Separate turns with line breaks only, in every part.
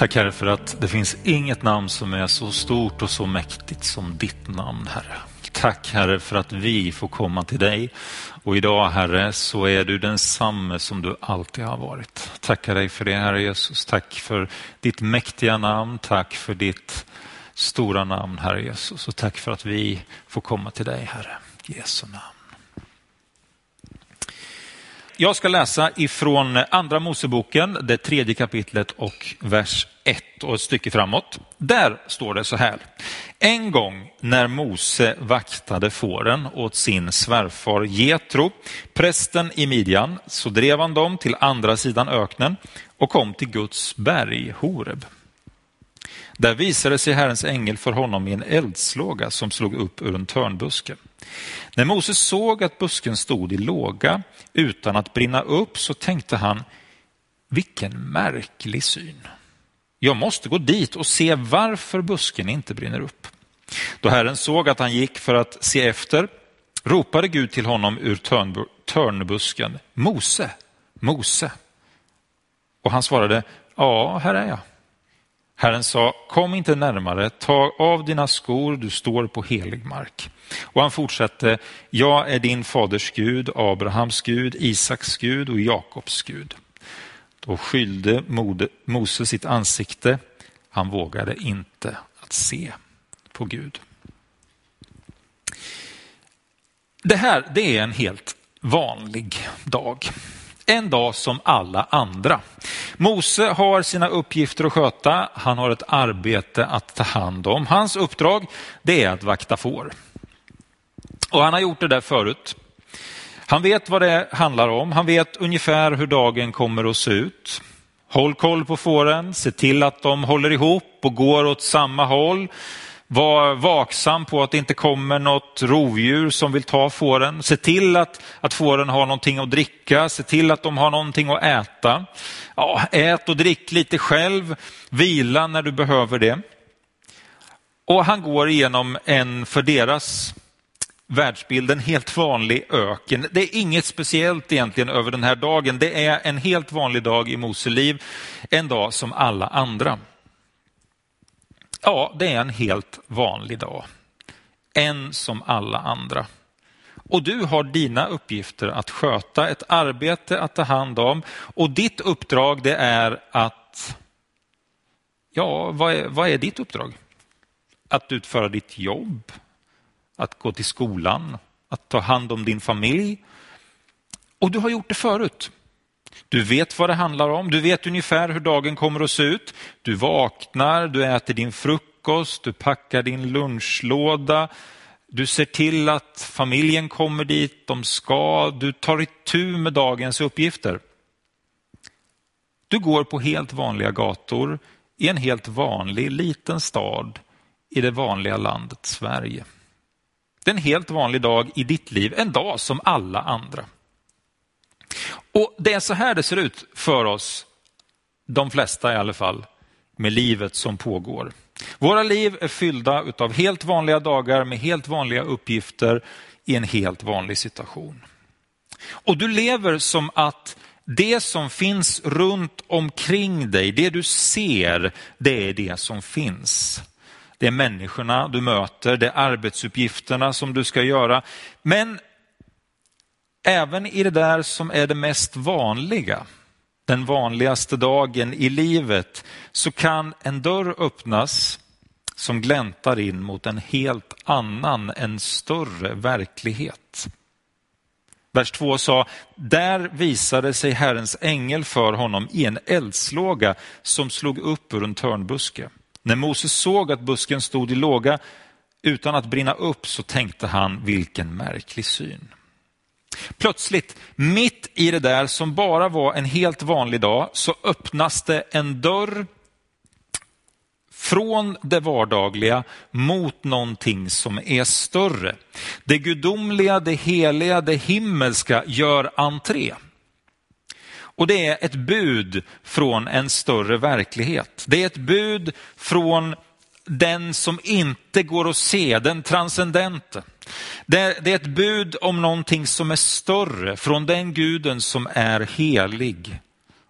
Tack Herre för att det finns inget namn som är så stort och så mäktigt som ditt namn Herre. Tack Herre för att vi får komma till dig. Och idag Herre så är du densamme som du alltid har varit. Tackar dig för det Herre Jesus. Tack för ditt mäktiga namn. Tack för ditt stora namn Herre Jesus. Och tack för att vi får komma till dig Herre. I Jesu namn. Jag ska läsa ifrån Andra Moseboken, det tredje kapitlet och vers 1 och ett stycke framåt. Där står det så här. En gång när Mose vaktade fåren åt sin svärfar Jetro, prästen i Midjan, så drev han dem till andra sidan öknen och kom till Guds berg, Horeb. Där visade sig Herrens ängel för honom i en eldslåga som slog upp ur en törnbuske. När Moses såg att busken stod i låga utan att brinna upp så tänkte han, vilken märklig syn. Jag måste gå dit och se varför busken inte brinner upp. Då Herren såg att han gick för att se efter ropade Gud till honom ur törnbusken, Mose, Mose. Och han svarade, ja, här är jag. Herren sa, kom inte närmare, ta av dina skor, du står på helig mark. Och han fortsatte, jag är din faders Gud, Abrahams Gud, Isaks Gud och Jakobs Gud. Då skylde Mose sitt ansikte, han vågade inte att se på Gud. Det här det är en helt vanlig dag. En dag som alla andra. Mose har sina uppgifter att sköta, han har ett arbete att ta hand om. Hans uppdrag det är att vakta får. Och han har gjort det där förut. Han vet vad det handlar om, han vet ungefär hur dagen kommer att se ut. Håll koll på fåren, se till att de håller ihop och går åt samma håll. Var vaksam på att det inte kommer något rovdjur som vill ta fåren. Se till att, att fåren har någonting att dricka, se till att de har någonting att äta. Ja, ät och drick lite själv, vila när du behöver det. Och han går igenom en för deras världsbild, en helt vanlig öken. Det är inget speciellt egentligen över den här dagen. Det är en helt vanlig dag i Mose liv, en dag som alla andra. Ja, det är en helt vanlig dag. En som alla andra. Och du har dina uppgifter att sköta, ett arbete att ta hand om och ditt uppdrag det är att, ja, vad är, vad är ditt uppdrag? Att utföra ditt jobb, att gå till skolan, att ta hand om din familj. Och du har gjort det förut. Du vet vad det handlar om, du vet ungefär hur dagen kommer att se ut. Du vaknar, du äter din frukost, du packar din lunchlåda, du ser till att familjen kommer dit de ska, du tar itu med dagens uppgifter. Du går på helt vanliga gator i en helt vanlig liten stad i det vanliga landet Sverige. Det är en helt vanlig dag i ditt liv, en dag som alla andra. Och Det är så här det ser ut för oss, de flesta i alla fall, med livet som pågår. Våra liv är fyllda av helt vanliga dagar med helt vanliga uppgifter i en helt vanlig situation. Och du lever som att det som finns runt omkring dig, det du ser, det är det som finns. Det är människorna du möter, det är arbetsuppgifterna som du ska göra. Men även i det där som är det mest vanliga, den vanligaste dagen i livet, så kan en dörr öppnas som gläntar in mot en helt annan, en större verklighet. Vers 2 sa, där visade sig Herrens ängel för honom i en eldslåga som slog upp ur en törnbuske. När Moses såg att busken stod i låga utan att brinna upp så tänkte han, vilken märklig syn. Plötsligt, mitt i det där som bara var en helt vanlig dag, så öppnas det en dörr från det vardagliga mot någonting som är större. Det gudomliga, det heliga, det himmelska gör entré. Och det är ett bud från en större verklighet. Det är ett bud från den som inte går att se, den transcendenten. Det är, ett bud om någonting som är större, från den guden som är helig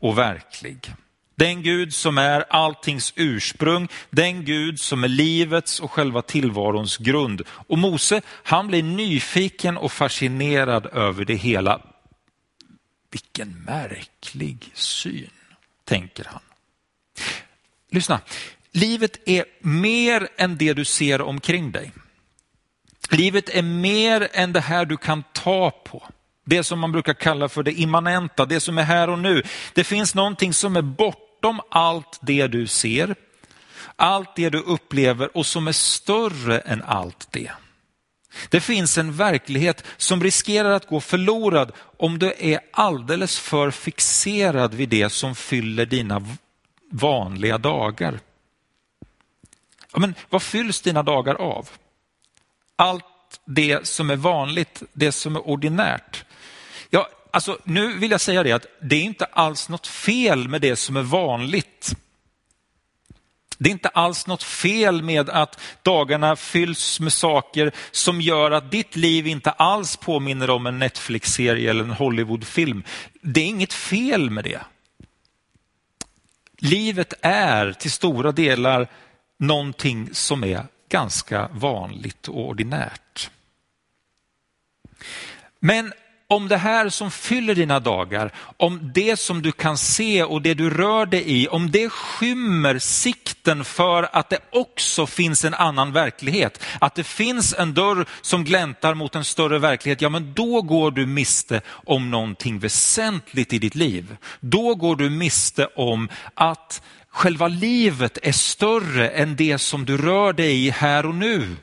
och verklig. Den Gud som är alltings ursprung, den Gud som är livets och själva tillvarons grund. Och Mose, han blir nyfiken och fascinerad över det hela. Vilken märklig syn, tänker han. Lyssna, livet är mer än det du ser omkring dig. Livet är mer än det här du kan ta på. Det som man brukar kalla för det immanenta, det som är här och nu. Det finns någonting som är bortom allt det du ser, allt det du upplever och som är större än allt det. Det finns en verklighet som riskerar att gå förlorad om du är alldeles för fixerad vid det som fyller dina vanliga dagar. Ja, men vad fylls dina dagar av? Allt det som är vanligt, det som är ordinärt. Ja, alltså, nu vill jag säga det att det är inte alls något fel med det som är vanligt. Det är inte alls något fel med att dagarna fylls med saker som gör att ditt liv inte alls påminner om en Netflix-serie eller en Hollywoodfilm. Det är inget fel med det. Livet är till stora delar någonting som är ganska vanligt och ordinärt. Men om det här som fyller dina dagar, om det som du kan se och det du rör dig i, om det skymmer sikten för att det också finns en annan verklighet, att det finns en dörr som gläntar mot en större verklighet, ja men då går du miste om någonting väsentligt i ditt liv. Då går du miste om att själva livet är större än det som du rör dig i här och nu.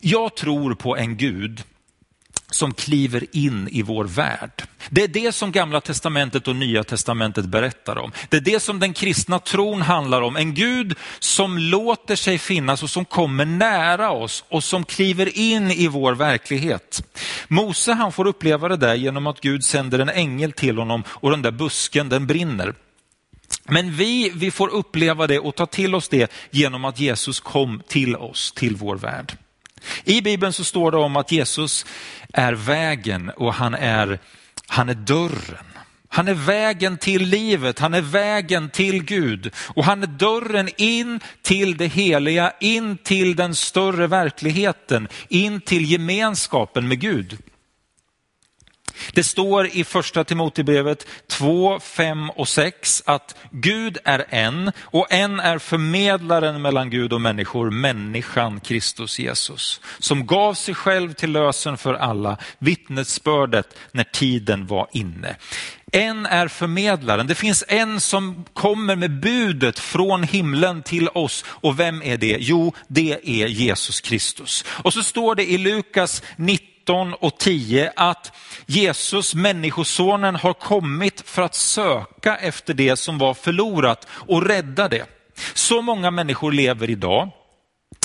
Jag tror på en Gud som kliver in i vår värld. Det är det som gamla testamentet och nya testamentet berättar om. Det är det som den kristna tron handlar om. En Gud som låter sig finnas och som kommer nära oss och som kliver in i vår verklighet. Mose han får uppleva det där genom att Gud sänder en ängel till honom och den där busken den brinner. Men vi, vi får uppleva det och ta till oss det genom att Jesus kom till oss, till vår värld. I Bibeln så står det om att Jesus är vägen och han är, han är dörren. Han är vägen till livet, han är vägen till Gud och han är dörren in till det heliga, in till den större verkligheten, in till gemenskapen med Gud. Det står i första Timoteusbrevet 2, 5 och 6 att Gud är en och en är förmedlaren mellan Gud och människor, människan Kristus Jesus, som gav sig själv till lösen för alla, vittnesbördet när tiden var inne. En är förmedlaren. Det finns en som kommer med budet från himlen till oss. Och vem är det? Jo, det är Jesus Kristus. Och så står det i Lukas 19 19 och 10 att Jesus, människosonen, har kommit för att söka efter det som var förlorat och rädda det. Så många människor lever idag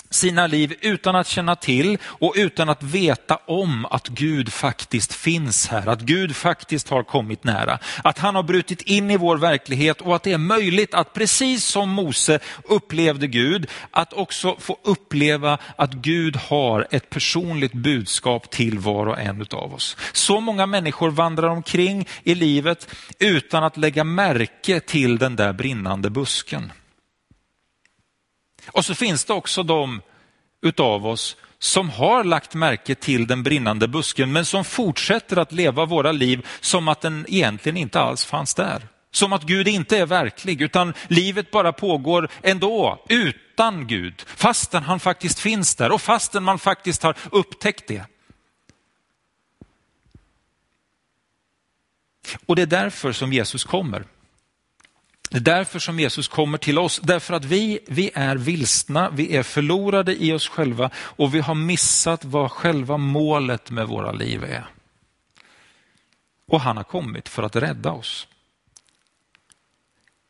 sina liv utan att känna till och utan att veta om att Gud faktiskt finns här, att Gud faktiskt har kommit nära, att han har brutit in i vår verklighet och att det är möjligt att precis som Mose upplevde Gud, att också få uppleva att Gud har ett personligt budskap till var och en av oss. Så många människor vandrar omkring i livet utan att lägga märke till den där brinnande busken. Och så finns det också de utav oss som har lagt märke till den brinnande busken men som fortsätter att leva våra liv som att den egentligen inte alls fanns där. Som att Gud inte är verklig utan livet bara pågår ändå utan Gud fastän han faktiskt finns där och fastän man faktiskt har upptäckt det. Och det är därför som Jesus kommer. Det är därför som Jesus kommer till oss, därför att vi, vi är vilsna, vi är förlorade i oss själva och vi har missat vad själva målet med våra liv är. Och han har kommit för att rädda oss.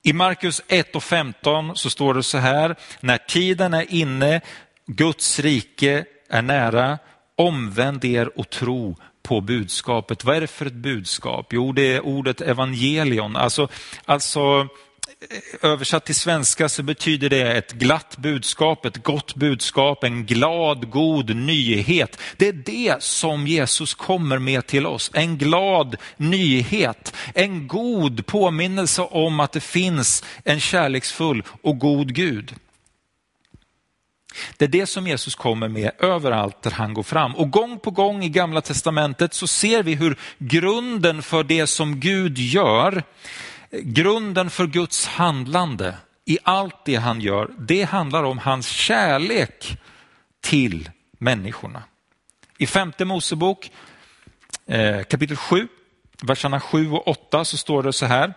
I Markus 1 och 15 så står det så här, när tiden är inne, Guds rike är nära, omvänd er och tro på budskapet. Vad är det för ett budskap? Jo, det är ordet evangelion, alltså, alltså översatt till svenska så betyder det ett glatt budskap, ett gott budskap, en glad, god nyhet. Det är det som Jesus kommer med till oss. En glad nyhet, en god påminnelse om att det finns en kärleksfull och god Gud. Det är det som Jesus kommer med överallt där han går fram. Och gång på gång i gamla testamentet så ser vi hur grunden för det som Gud gör, grunden för Guds handlande i allt det han gör, det handlar om hans kärlek till människorna. I femte Mosebok eh, kapitel 7, verserna 7 och 8 så står det så här.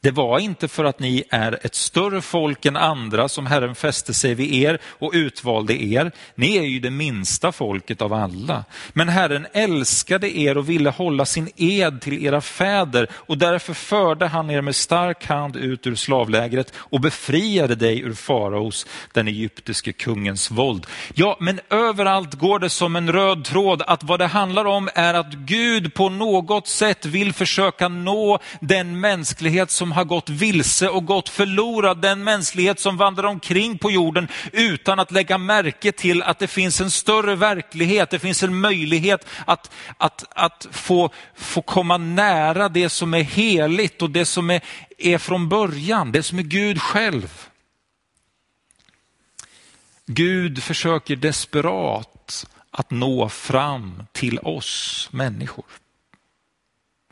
Det var inte för att ni är ett större folk än andra som Herren fäste sig vid er och utvalde er. Ni är ju det minsta folket av alla. Men Herren älskade er och ville hålla sin ed till era fäder och därför förde han er med stark hand ut ur slavlägret och befriade dig ur faraos, den egyptiske kungens våld. Ja, men överallt går det som en röd tråd att vad det handlar om är att Gud på något sätt vill försöka nå den mänsklighet som som har gått vilse och gått förlorad, den mänsklighet som vandrar omkring på jorden utan att lägga märke till att det finns en större verklighet, det finns en möjlighet att, att, att få, få komma nära det som är heligt och det som är, är från början, det som är Gud själv. Gud försöker desperat att nå fram till oss människor.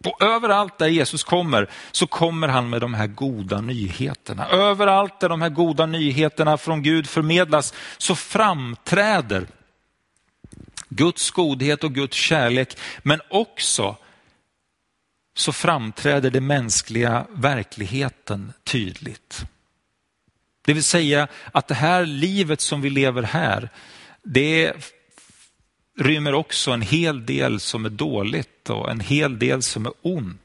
Och överallt där Jesus kommer så kommer han med de här goda nyheterna. Överallt där de här goda nyheterna från Gud förmedlas så framträder Guds godhet och Guds kärlek, men också så framträder den mänskliga verkligheten tydligt. Det vill säga att det här livet som vi lever här, det rymmer också en hel del som är dåligt och en hel del som är ont.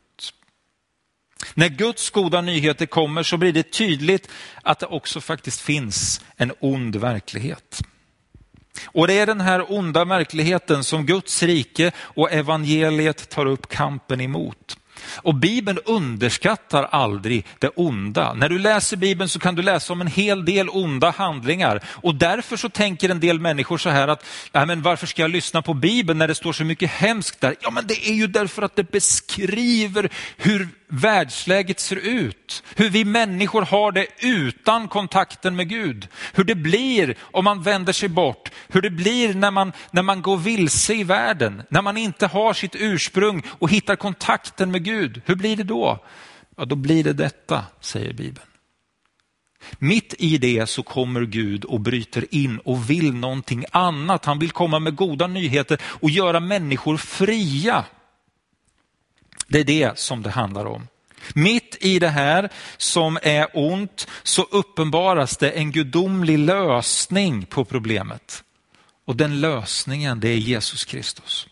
När Guds goda nyheter kommer så blir det tydligt att det också faktiskt finns en ond verklighet. Och det är den här onda verkligheten som Guds rike och evangeliet tar upp kampen emot. Och Bibeln underskattar aldrig det onda. När du läser Bibeln så kan du läsa om en hel del onda handlingar och därför så tänker en del människor så här att, Nej, men varför ska jag lyssna på Bibeln när det står så mycket hemskt där? Ja men det är ju därför att det beskriver hur världsläget ser ut. Hur vi människor har det utan kontakten med Gud. Hur det blir om man vänder sig bort. Hur det blir när man, när man går vilse i världen. När man inte har sitt ursprung och hittar kontakten med Gud. Hur blir det då? Ja, då blir det detta, säger Bibeln. Mitt i det så kommer Gud och bryter in och vill någonting annat. Han vill komma med goda nyheter och göra människor fria. Det är det som det handlar om. Mitt i det här som är ont så uppenbaras det en gudomlig lösning på problemet. Och den lösningen det är Jesus Kristus.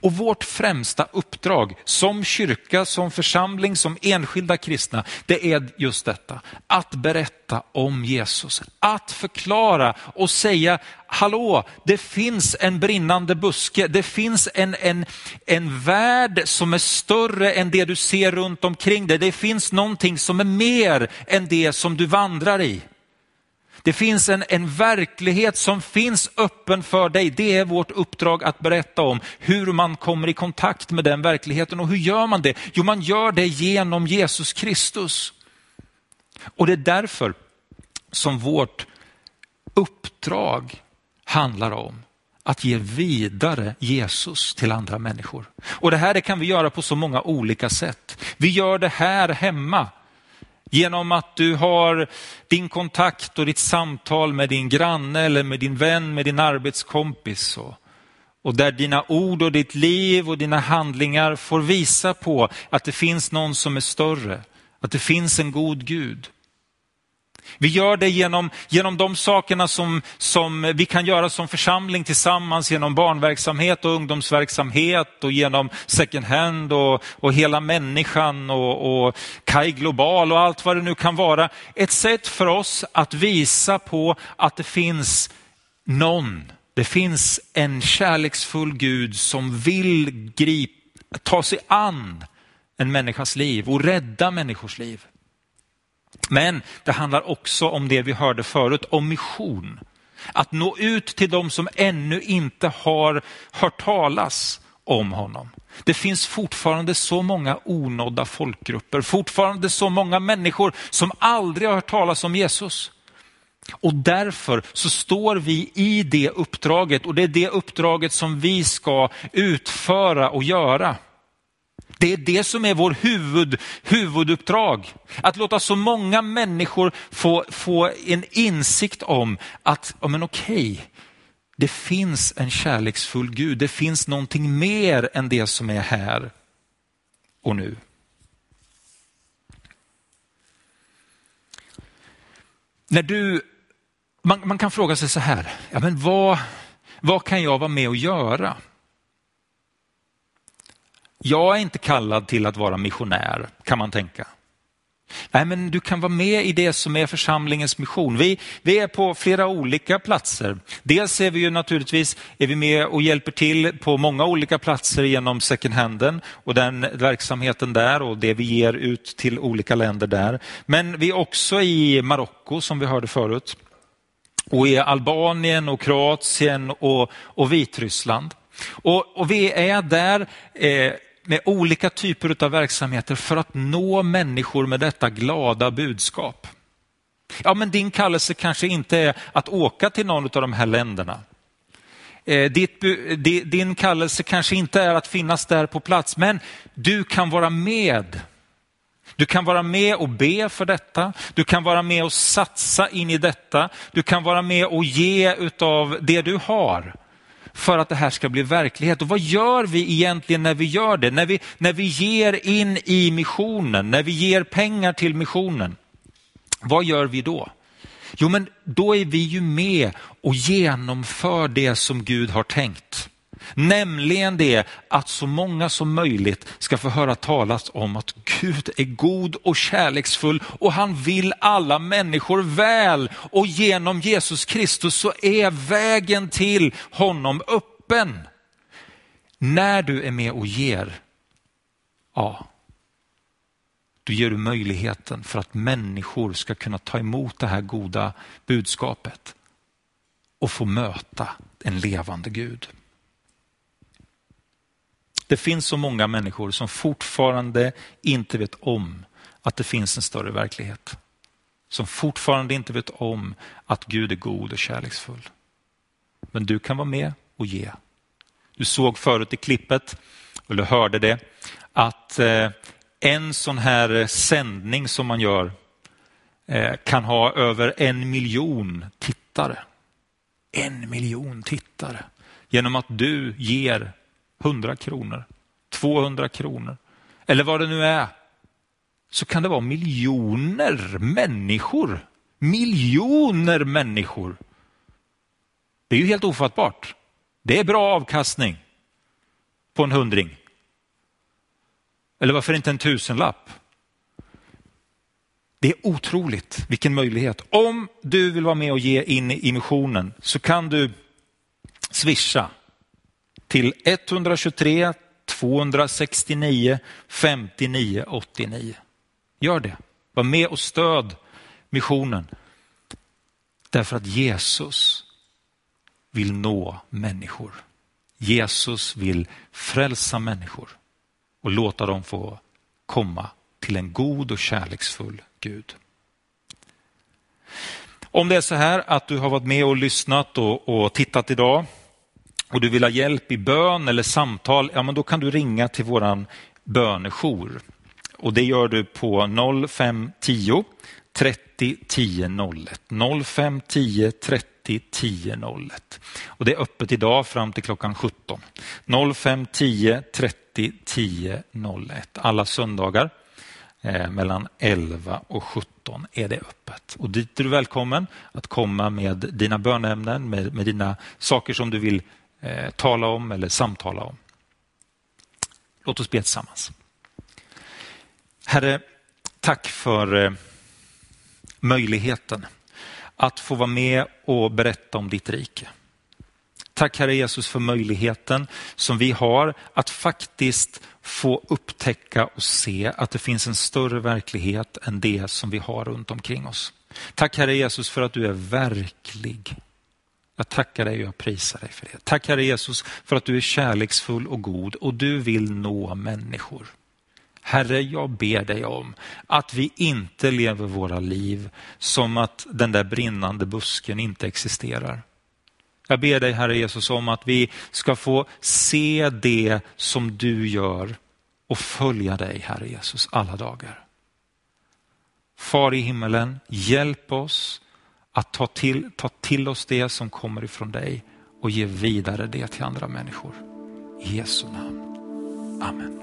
Och vårt främsta uppdrag som kyrka, som församling, som enskilda kristna, det är just detta. Att berätta om Jesus. Att förklara och säga, hallå, det finns en brinnande buske. Det finns en, en, en värld som är större än det du ser runt omkring dig. Det finns någonting som är mer än det som du vandrar i. Det finns en, en verklighet som finns öppen för dig. Det är vårt uppdrag att berätta om hur man kommer i kontakt med den verkligheten. Och hur gör man det? Jo, man gör det genom Jesus Kristus. Och det är därför som vårt uppdrag handlar om att ge vidare Jesus till andra människor. Och det här det kan vi göra på så många olika sätt. Vi gör det här hemma Genom att du har din kontakt och ditt samtal med din granne eller med din vän, med din arbetskompis. Och, och där dina ord och ditt liv och dina handlingar får visa på att det finns någon som är större, att det finns en god Gud. Vi gör det genom, genom de sakerna som, som vi kan göra som församling tillsammans genom barnverksamhet och ungdomsverksamhet och genom second hand och, och hela människan och, och Kai Global och allt vad det nu kan vara. Ett sätt för oss att visa på att det finns någon, det finns en kärleksfull Gud som vill gripa, ta sig an en människas liv och rädda människors liv. Men det handlar också om det vi hörde förut, om mission. Att nå ut till de som ännu inte har hört talas om honom. Det finns fortfarande så många onådda folkgrupper, fortfarande så många människor som aldrig har hört talas om Jesus. Och därför så står vi i det uppdraget och det är det uppdraget som vi ska utföra och göra. Det är det som är vår huvud, huvuduppdrag. Att låta så många människor få, få en insikt om att, ja men okej, det finns en kärleksfull Gud. Det finns någonting mer än det som är här och nu. När du, man, man kan fråga sig så här, ja men vad, vad kan jag vara med och göra? Jag är inte kallad till att vara missionär, kan man tänka. Nej, men du kan vara med i det som är församlingens mission. Vi, vi är på flera olika platser. Dels är vi ju naturligtvis är vi med och hjälper till på många olika platser genom second handen och den verksamheten där och det vi ger ut till olika länder där. Men vi är också i Marocko som vi hörde förut och i Albanien och Kroatien och, och Vitryssland. Och, och vi är där eh, med olika typer av verksamheter för att nå människor med detta glada budskap. Ja, men din kallelse kanske inte är att åka till någon av de här länderna. Eh, din kallelse kanske inte är att finnas där på plats, men du kan vara med. Du kan vara med och be för detta. Du kan vara med och satsa in i detta. Du kan vara med och ge utav det du har för att det här ska bli verklighet. Och vad gör vi egentligen när vi gör det? När vi, när vi ger in i missionen, när vi ger pengar till missionen. Vad gör vi då? Jo, men då är vi ju med och genomför det som Gud har tänkt. Nämligen det att så många som möjligt ska få höra talas om att Gud är god och kärleksfull och han vill alla människor väl. Och genom Jesus Kristus så är vägen till honom öppen. När du är med och ger, ja, då ger du möjligheten för att människor ska kunna ta emot det här goda budskapet och få möta en levande Gud. Det finns så många människor som fortfarande inte vet om att det finns en större verklighet. Som fortfarande inte vet om att Gud är god och kärleksfull. Men du kan vara med och ge. Du såg förut i klippet, eller hörde det, att eh, en sån här sändning som man gör eh, kan ha över en miljon tittare. En miljon tittare. Genom att du ger 100 kronor, 200 kronor eller vad det nu är, så kan det vara miljoner människor. Miljoner människor. Det är ju helt ofattbart. Det är bra avkastning på en hundring. Eller varför inte en tusenlapp? Det är otroligt vilken möjlighet. Om du vill vara med och ge in i missionen så kan du swisha till 123 269 59 89. Gör det. Var med och stöd missionen. Därför att Jesus vill nå människor. Jesus vill frälsa människor och låta dem få komma till en god och kärleksfull Gud. Om det är så här att du har varit med och lyssnat och, och tittat idag och du vill ha hjälp i bön eller samtal, ja men då kan du ringa till våran bönejour. Och det gör du på 0510 30 10 01. 0510 30 10 01. Och det är öppet idag fram till klockan 17. 0510 30 10 01. Alla söndagar eh, mellan 11 och 17 är det öppet. Och dit är du välkommen att komma med dina bönämnen, med, med dina saker som du vill eh, tala om eller samtala om. Låt oss be tillsammans. Herre, tack för eh, möjligheten att få vara med och berätta om ditt rike. Tack Herre Jesus för möjligheten som vi har att faktiskt få upptäcka och se att det finns en större verklighet än det som vi har runt omkring oss. Tack Herre Jesus för att du är verklig. Jag tackar dig och jag prisar dig för det. Tack Herre Jesus för att du är kärleksfull och god och du vill nå människor. Herre, jag ber dig om att vi inte lever våra liv som att den där brinnande busken inte existerar. Jag ber dig Herre Jesus om att vi ska få se det som du gör och följa dig Herre Jesus alla dagar. Far i himmelen, hjälp oss att ta till, ta till oss det som kommer ifrån dig och ge vidare det till andra människor. I Jesu namn. Amen.